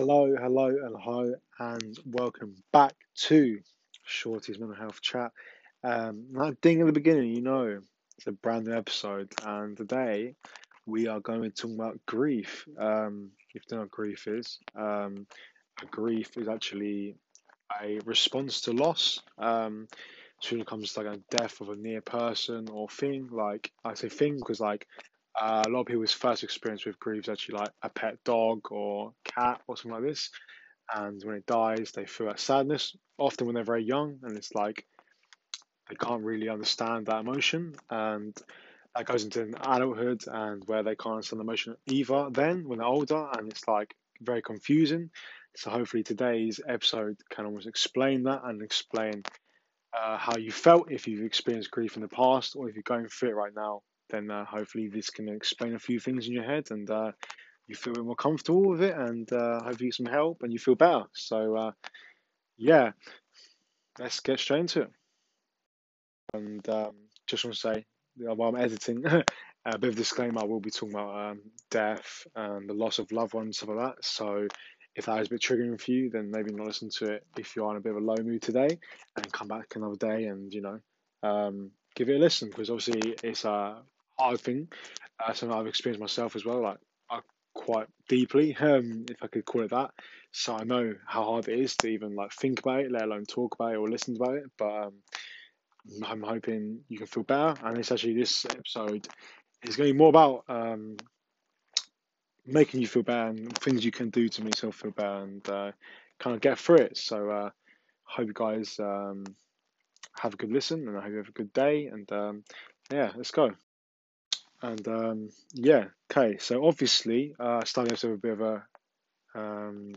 Hello, hello, and hello, and welcome back to Shorty's Mental Health Chat. Um, that ding at the beginning, you know, it's a brand new episode, and today we are going to talk about grief. Um, if you know what grief is, um, grief is actually a response to loss. Um, so when it comes to like a death of a near person or thing, like I say thing because like uh, a lot of people's first experience with grief is actually like a pet dog or cat or something like this. And when it dies, they feel that sadness, often when they're very young, and it's like they can't really understand that emotion. And that goes into adulthood and where they can't understand the emotion either then when they're older, and it's like very confusing. So hopefully today's episode can almost explain that and explain uh, how you felt if you've experienced grief in the past or if you're going through it right now then uh, hopefully this can explain a few things in your head and uh, you feel a bit more comfortable with it and uh, hopefully get some help and you feel better. So, uh, yeah, let's get straight into it. And um, just want to say, while I'm editing, a bit of disclaimer I will be talking about um, death and the loss of loved ones, stuff like that. So, if that is a bit triggering for you, then maybe not listen to it if you're in a bit of a low mood today and come back another day and, you know, um, give it a listen because obviously it's a hard think Uh, something I've experienced myself as well, like uh, quite deeply, um, if I could call it that. So I know how hard it is to even like think about it, let alone talk about it or listen about it. But um, I'm hoping you can feel better. And it's actually this episode is going to be more about um, making you feel better and things you can do to make yourself feel better and uh, kind of get through it. So uh, hope you guys um, have a good listen and I hope you have a good day. And um, yeah, let's go. And um, yeah, okay. So obviously, uh, starting off with a bit of a um,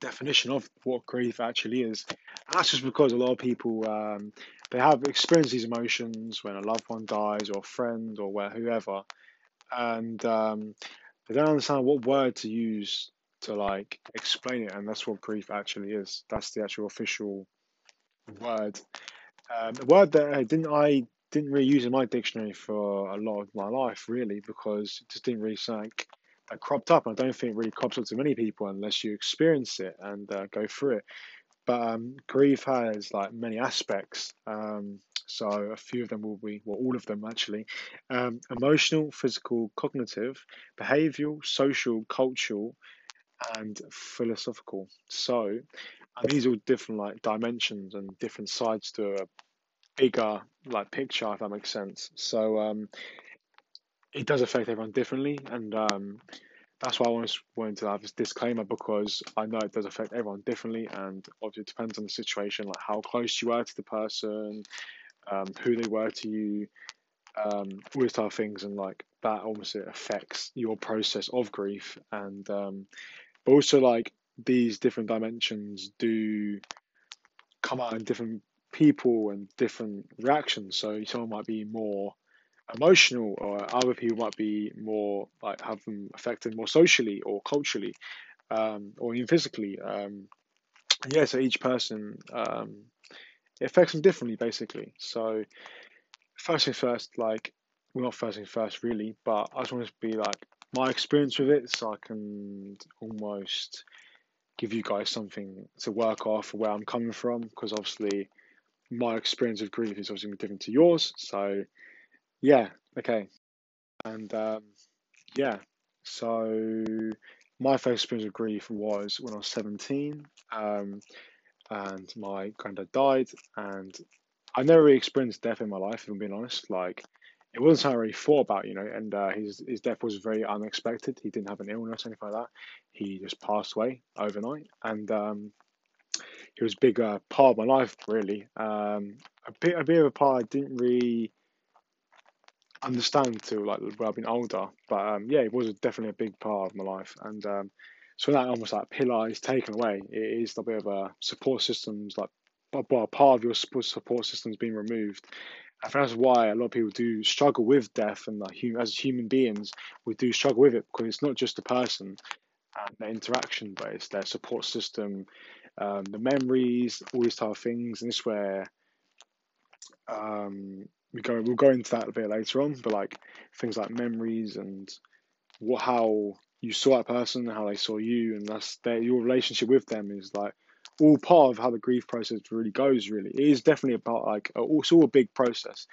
definition of what grief actually is. And that's just because a lot of people um, they have experienced these emotions when a loved one dies, or a friend, or where whoever, and um, they don't understand what word to use to like explain it. And that's what grief actually is. That's the actual official word. Um, word that I didn't I didn't really use in my dictionary for a lot of my life, really, because it just didn't really like that cropped up. I don't think it really crops up to many people unless you experience it and uh, go through it. But um, grief has like many aspects. Um, so a few of them will be, well, all of them actually, um, emotional, physical, cognitive, behavioural, social, cultural, and philosophical. So, and these are all different like dimensions and different sides to a bigger like picture, if that makes sense. So um, it does affect everyone differently, and um, that's why I always wanted to have this disclaimer because I know it does affect everyone differently, and obviously it depends on the situation, like how close you are to the person, um, who they were to you, um, all these type of things, and like that almost affects your process of grief, and um, but also like these different dimensions do come out in different people and different reactions. So someone might be more emotional, or other people might be more like have them affected more socially or culturally, um, or even physically. Um, yeah, so each person um, it affects them differently, basically. So first thing first, like well, not first thing first, really, but I just want to be like my experience with it, so I can almost give you guys something to work off where I'm coming from, because obviously my experience of grief is obviously different to yours. So, yeah, okay. And um, yeah, so my first experience of grief was when I was 17, um, and my granddad died, and I never really experienced death in my life, if I'm being honest. Like, it wasn't something I really thought about, you know, and uh, his, his death was very unexpected. He didn't have an illness, or anything like that. He just passed away overnight, and um, he was a big uh, part of my life, really. Um, a bit, a bit of a part I didn't really understand until like when I've been older. But um, yeah, it was definitely a big part of my life, and um, so that almost like pillar is taken away. It is a bit of a support systems like well, part of your support systems being removed. I think that's why a lot of people do struggle with death, and like, as human beings, we do struggle with it because it's not just the person and the interaction, but it's their support system, um, the memories, all these type of things, and this is where um, we go. We'll go into that a bit later on, but like things like memories and what how you saw that person, how they saw you, and that's their, your relationship with them is like all part of how the grief process really goes. Really, it is definitely about like it's all a big process.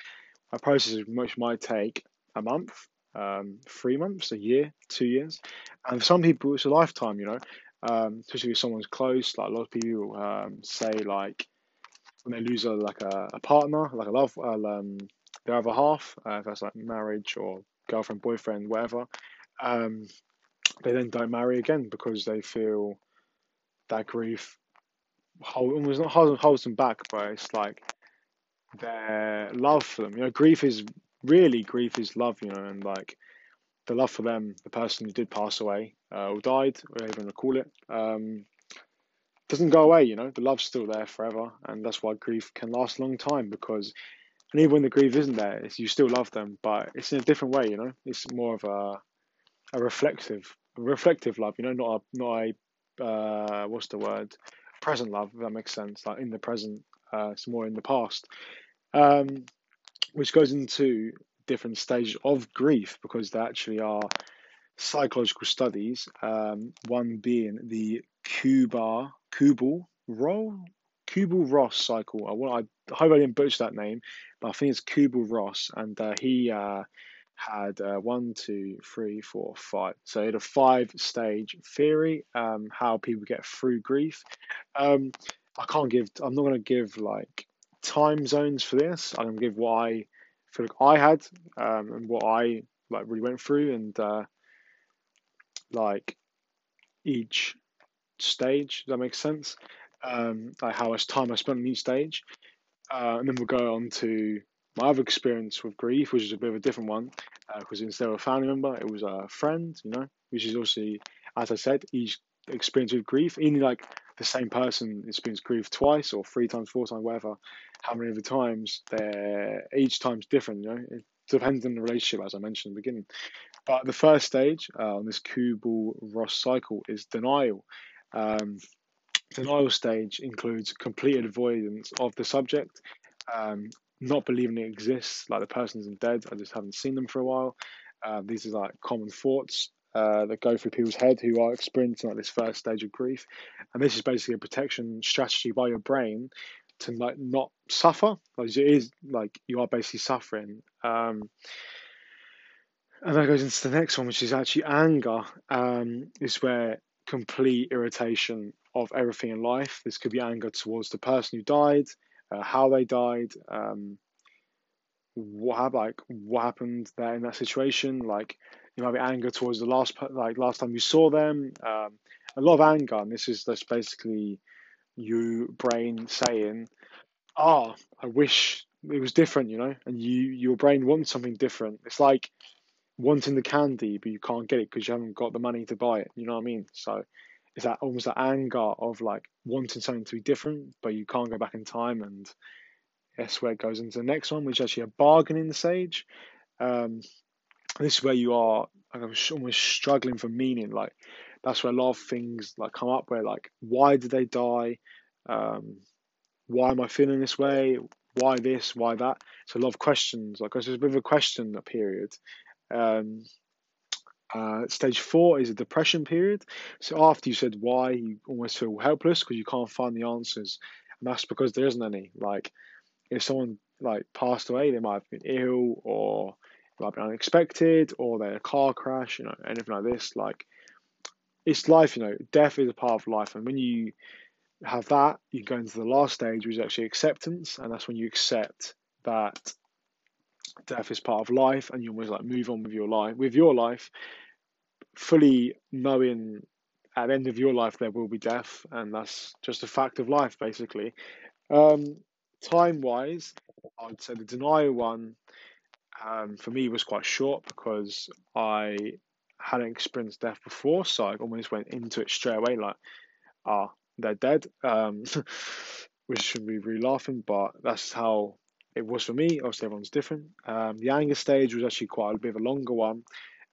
A process which might take a month, um, three months, a year, two years, and for some people it's a lifetime. You know, um, especially if someone's close. Like a lot of people um, say, like when they lose a like a, a partner, like a love, uh, um, their other half, uh, if that's like marriage or girlfriend, boyfriend, whatever, um, they then don't marry again because they feel that grief hold, almost not holds, holds them back, but it's like their love for them. You know, grief is really grief is love. You know, and like the love for them, the person who did pass away uh, or died, whatever you want to call it, um, doesn't go away. You know, the love's still there forever, and that's why grief can last a long time because. And even when the grief isn't there, you still love them, but it's in a different way. You know, it's more of a a reflective, a reflective love. You know, not a not a uh, what's the word, present love. If that makes sense. Like in the present, uh, it's more in the past, um, which goes into different stages of grief because there actually are psychological studies. Um, one being the Kuba Kubel Roll Kubel Ross cycle. I, want, I hope I didn't butcher that name, but I think it's Kubel Ross, and uh, he uh, had uh, one, two, three, four, five. So had a five stage theory, um, how people get through grief. Um, I can't give, I'm not going to give like time zones for this. I'm going to give I feel like I had um, and what I like really went through and uh, like each stage. Does that make sense? Um, like how much time I spent on each stage. Uh, and then we'll go on to my other experience with grief, which is a bit of a different one, because uh, instead of a family member, it was a friend, you know, which is obviously, as I said, each experience with grief, even like the same person has been grief twice or three times, four times, whatever, how many of the times, they're, each time's different, you know, it depends on the relationship, as I mentioned in the beginning. But the first stage uh, on this Kubel Ross cycle is denial. Um, denial stage includes complete avoidance of the subject, um, not believing it exists, like the person's dead, I just haven't seen them for a while. Uh, these are like common thoughts uh, that go through people's head who are experiencing like this first stage of grief, and this is basically a protection strategy by your brain to like not suffer, because it is like you are basically suffering. Um, and that goes into the next one, which is actually anger. Um, is where complete irritation of everything in life. This could be anger towards the person who died, uh, how they died, um, what like what happened there in that situation. Like you anger towards the last like last time you saw them. Um, a lot of anger, and this is that's basically you brain saying, "Ah, oh, I wish it was different," you know, and you your brain wants something different. It's like wanting the candy, but you can't get it because you haven't got the money to buy it. You know what I mean? So it's that almost that anger of like wanting something to be different, but you can't go back in time, and that's where it goes into the next one, which is actually a bargaining stage. Um, this is where you are like, almost struggling for meaning. Like that's where a lot of things like come up. Where like, why did they die? Um, why am I feeling this way? Why this? Why that? It's a lot of questions. Like there's a bit of a question period. Um, uh, stage four is a depression period. So after you said why, you almost feel helpless because you can't find the answers, and that's because there isn't any. Like if someone like passed away, they might have been ill, or be unexpected, or they a car crash, you know, anything like this. Like it's life, you know. Death is a part of life, and when you have that, you go into the last stage, which is actually acceptance, and that's when you accept that death is part of life and you almost like move on with your life with your life fully knowing at the end of your life there will be death and that's just a fact of life basically um, time wise i'd say the denial one um, for me it was quite short because i hadn't experienced death before so i almost went into it straight away like ah they're dead um, which should be really laughing but that's how it was for me. Obviously, everyone's different. Um, the anger stage was actually quite a bit of a longer one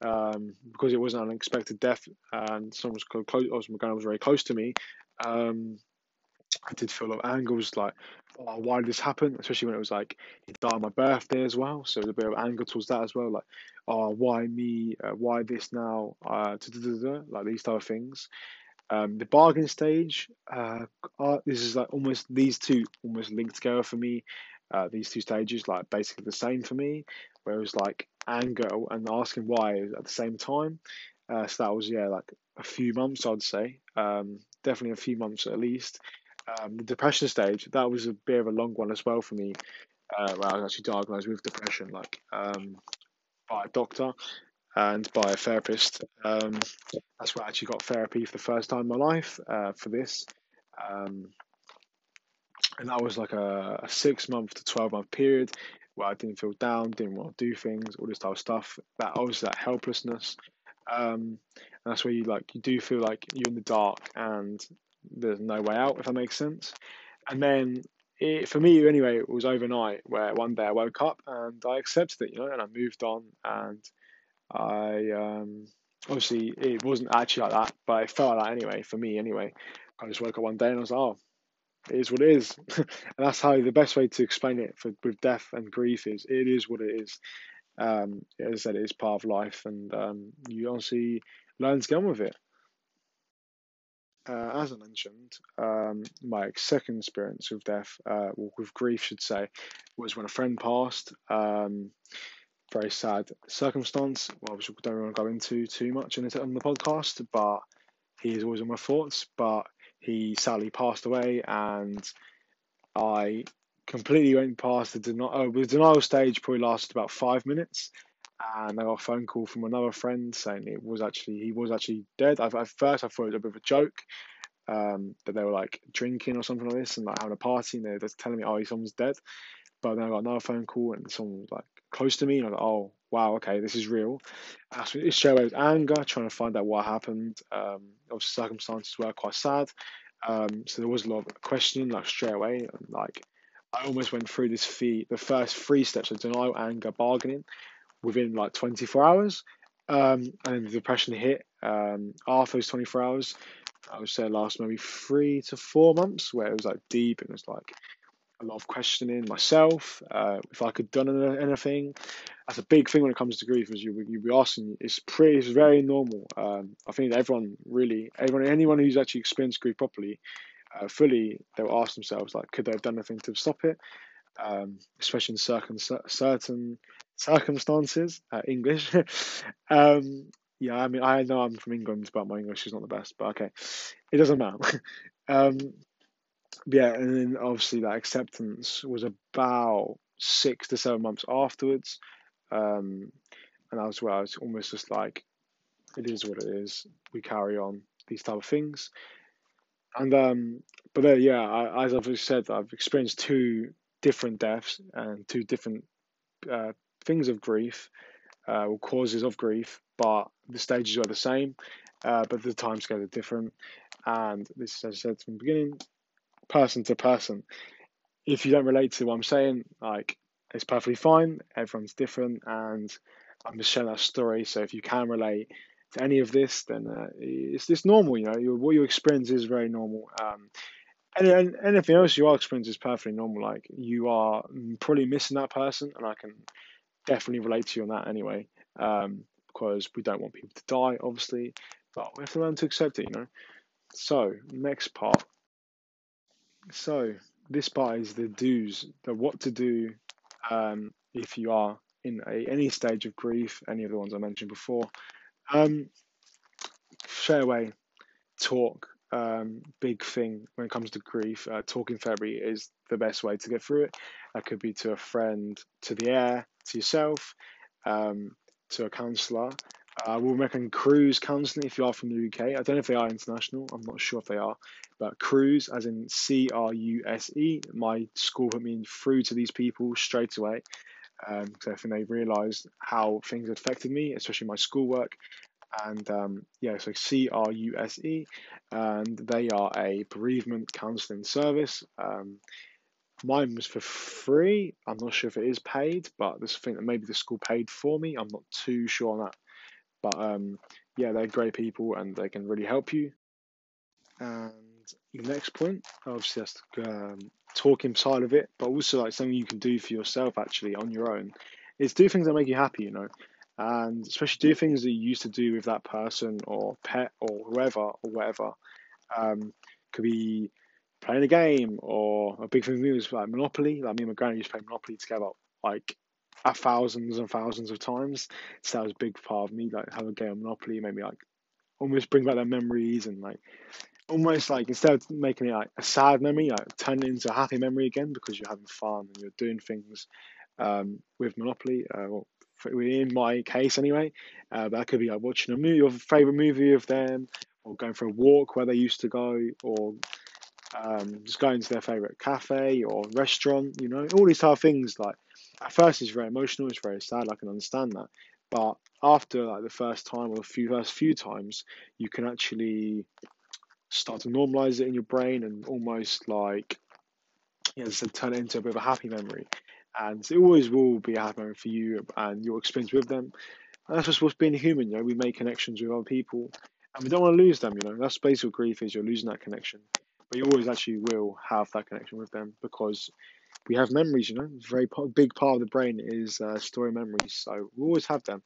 um, because it was an unexpected death and someone was close. Oscar was very close to me. Um, I did feel a lot of anger. Was like, oh, why did this happen? Especially when it was like he died on my birthday as well, so there's a bit of anger towards that as well. Like, oh, why me? Uh, why this now? Uh, like these type of things. Um, the bargain stage, uh, uh, this is like almost these two almost linked together for me. Uh, these two stages like basically the same for me, where it was like anger and asking why at the same time. Uh, so that was yeah like a few months I'd say, um, definitely a few months at least. Um, the depression stage that was a bit of a long one as well for me. Uh, where I was actually diagnosed with depression, like um, by a doctor and by a therapist. Um, that's where I actually got therapy for the first time in my life uh, for this. Um, and that was like a, a, six month to 12 month period where I didn't feel down, didn't want to do things, all this type of stuff. That obviously that helplessness. Um, and that's where you like you do feel like you're in the dark and there's no way out, if that makes sense. And then it, for me anyway, it was overnight where one day I woke up and I accepted it, you know, and I moved on and I um, obviously it wasn't actually like that, but it felt like that anyway for me. Anyway, I just woke up one day and I was like, oh, it is what it is, and that's how the best way to explain it for with death and grief is it is what it is. Um, as I said, it is part of life, and um, you honestly learn to get on with it. Uh, as I mentioned, um, my second experience with death, uh, with grief, should say, was when a friend passed. Um, very sad circumstance, well, which we don't want to go into too much in on the podcast, but he is always in my thoughts. But he sadly passed away, and I completely went past the denial. Oh, the denial stage probably lasted about five minutes, and I got a phone call from another friend saying it was actually he was actually dead. I, at first, I thought it was a bit of a joke. Um, that they were like drinking or something like this and like having a party and they're just telling me, oh, someone's dead. But then I got another phone call and someone was like close to me, and I was like, oh wow, okay, this is real. Uh, so it showed anger, trying to find out what happened. Um, obviously, circumstances were quite sad, um, so there was a lot of questioning, like straight away, and like I almost went through this fee, the first three steps of denial, anger, bargaining, within like 24 hours, um, and then the depression hit um, after those 24 hours. I would say last maybe three to four months, where it was like deep and it was like a lot of questioning myself, uh, if I could done anything. That's a big thing when it comes to grief, as you you be asking. It's pretty, it's very normal. Um, I think everyone really, everyone, anyone who's actually experienced grief properly, uh, fully, they'll ask themselves like, could they have done anything to stop it? Um, especially in certain certain circumstances. Uh, English. um, yeah, I mean, I know I'm from England, but my English is not the best. But okay, it doesn't matter. um, yeah, and then obviously that acceptance was about six to seven months afterwards. Um, and that's where I was almost just like, it is what it is. We carry on these type of things. And um, but then yeah, I, as I've said, I've experienced two different deaths and two different uh, things of grief, uh, or causes of grief, but the stages are the same, uh, but the timescales are different. And this, as I said from the beginning, person to person. If you don't relate to what I'm saying, like it's perfectly fine. Everyone's different, and I'm just sharing that story. So if you can relate to any of this, then uh, it's it's normal. You know, your, what you experience is very normal. Um, and, and anything else you are experiencing is perfectly normal. Like you are probably missing that person, and I can definitely relate to you on that anyway. Um, because we don't want people to die, obviously, but we have to learn to accept it. You know. So next part so this part is the do's, the what to do um, if you are in a, any stage of grief, any of the ones I mentioned before. Um, away, talk. Um, big thing when it comes to grief. Uh, talking therapy is the best way to get through it. That could be to a friend, to the air, to yourself, um, to a counsellor. Uh, we'll recommend Cruse counselling if you are from the UK. I don't know if they are international. I'm not sure if they are, but Cruse, as in C R U S E. My school put me through to these people straight away um, I think they realised how things had affected me, especially my schoolwork. And um, yeah, so C R U S E, and they are a bereavement counselling service. Um, mine was for free. I'm not sure if it is paid, but a thing that maybe the school paid for me. I'm not too sure on that but um, yeah, they're great people and they can really help you. And the next point, obviously, that's um, talking side of it, but also like something you can do for yourself actually on your own is do things that make you happy, you know, and especially do things that you used to do with that person or pet or whoever or whatever. Um, could be playing a game or a big thing for me was like Monopoly. Like me and my granny used to play Monopoly together like a thousands and thousands of times. So that was a big part of me, like having a game of Monopoly made me like almost bring back their memories and like almost like instead of making it like a sad memory, like turn it into a happy memory again because you're having fun and you're doing things um, with Monopoly. Uh, in my case anyway, uh, that could be like watching a movie, your favorite movie of them, or going for a walk where they used to go, or um, just going to their favorite cafe or restaurant. You know, all these type of things. Like at first, it's very emotional. It's very sad. I can understand that, but after like the first time or the few first few times, you can actually start to normalize it in your brain and almost like, you know, turn it into a bit of a happy memory. And it always will be a happy memory for you and your experience with them. And that's just what's being human, you know, we make connections with other people and we don't want to lose them, you know. That's basic grief is you're losing that connection. But you always actually will have that connection with them because we have memories, you know. A very big part of the brain is uh, story memories, so we always have them.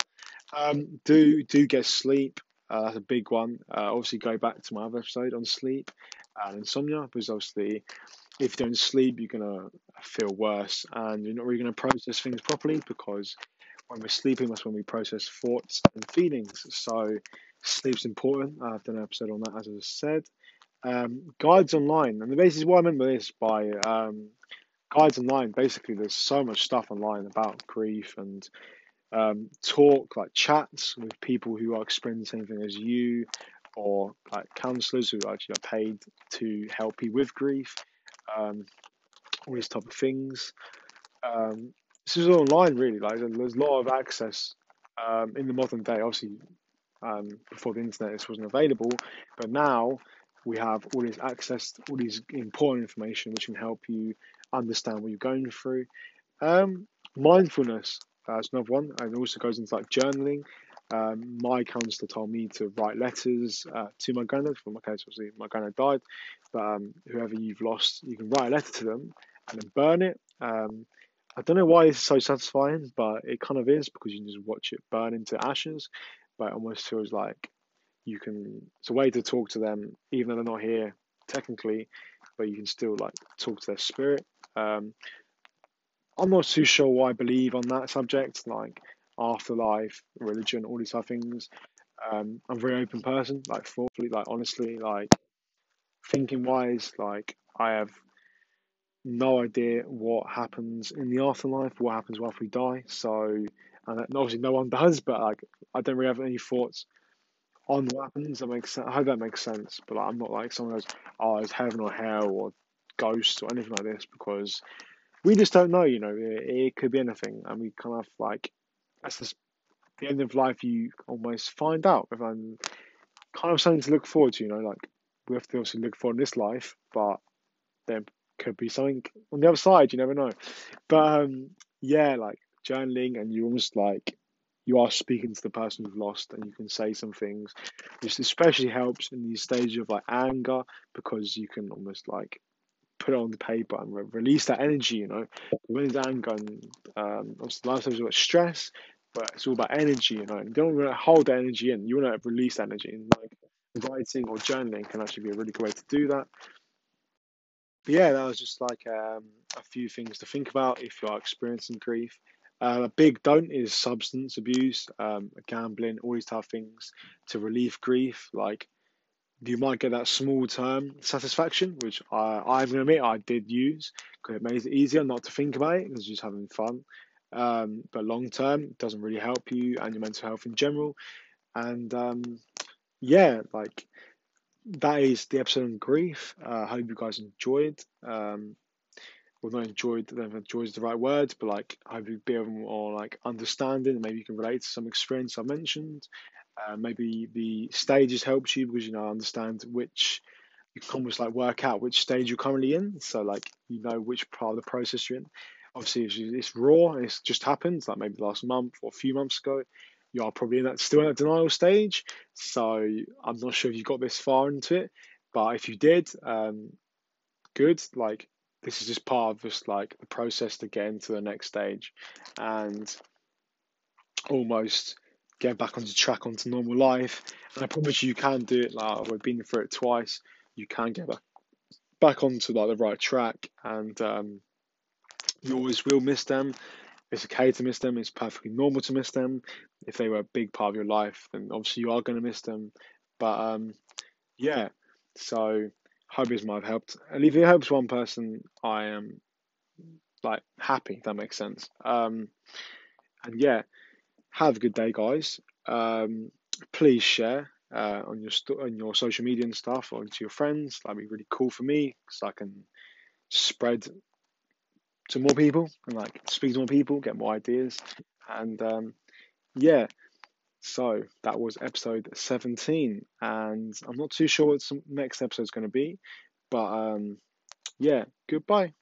Um, do do get sleep. Uh, that's a big one. Uh, obviously, go back to my other episode on sleep and insomnia because obviously, if you don't sleep, you're gonna feel worse and you're not really gonna process things properly because when we're sleeping, that's when we process thoughts and feelings. So, sleep's important. I've done an episode on that, as I said. Um, guides online, and the basis why I remember this by um, guides online. Basically, there's so much stuff online about grief and um, talk, like chats with people who are experiencing the same thing as you, or like counselors who actually are paid to help you with grief, um, all these type of things. Um, this is online, really. Like there's a lot of access um, in the modern day. Obviously, um, before the internet, this wasn't available, but now we have all this access, all these important information which can help you understand what you're going through. Um, mindfulness that's another one, and also goes into like journaling. Um, my counselor told me to write letters uh, to my granddad. For my case, obviously, my granddad died, but um, whoever you've lost, you can write a letter to them and then burn it. Um, I don't know why it's so satisfying, but it kind of is because you can just watch it burn into ashes. But it almost feels like you can. It's a way to talk to them, even though they're not here technically, but you can still like talk to their spirit. Um, I'm not too sure what I believe on that subject, like afterlife, religion, all these of things. Um, I'm a very open person, like thoughtfully, like honestly, like thinking wise, like I have no idea what happens in the afterlife, what happens after we die. So, and obviously no one does, but like I don't really have any thoughts on what happens. That makes sense. I hope that makes sense. But like, I'm not like someone goes, oh, it's heaven or hell or ghosts or anything like this because we just don't know, you know, it, it could be anything. And we kind of like, that's just the end of life, you almost find out. If I'm kind of something to look forward to, you know, like we have to obviously look forward in this life, but there could be something on the other side, you never know. But um, yeah, like journaling, and you almost like you are speaking to the person who've lost, and you can say some things, which especially helps in these stages of like anger because you can almost like put it on the paper and re- release that energy, you know. When it's anger and um, obviously life is about stress, but it's all about energy, you know. You don't want to hold that energy in. You want to release energy. And like writing or journaling can actually be a really good way to do that. But yeah, that was just like um, a few things to think about if you are experiencing grief. Uh, a big don't is substance abuse, um, gambling, all these type of things to relieve grief. Like you might get that small term satisfaction, which I, I'm going to admit I did use because it makes it easier not to think about it because you're just having fun. Um, but long term, doesn't really help you and your mental health in general. And um, yeah, like that is the episode on grief. Uh, I uh, hope you guys enjoyed. Um, well, not enjoyed, don't enjoyed is the right word, but like I hope you be able more like understanding. Maybe you can relate to some experience I mentioned. Uh, maybe the stages helps you because you know understand which you can almost like work out which stage you're currently in. So like you know which part of the process you're in. Obviously, if it's raw it's just happened, like maybe last month or a few months ago, you are probably in that still in that denial stage. So I'm not sure if you got this far into it, But if you did, um, good. Like this is just part of just like the process to get into the next stage, and almost get back onto track onto normal life. And I promise you, you can do it. Like we've been through it twice. You can get back back onto like the right track, and um, you always will miss them. It's okay to miss them. It's perfectly normal to miss them. If they were a big part of your life, then obviously you are going to miss them. But um, yeah, so hope this might have helped. And if it helps one person, I am like happy. That makes sense. Um, and yeah, have a good day, guys. Um, please share uh, on your st- on your social media and stuff, or to your friends. That'd be really cool for me because I can spread to more people and like speak to more people, get more ideas, and um, yeah. So that was episode 17, and I'm not too sure what the next episode is going to be, but um, yeah, goodbye.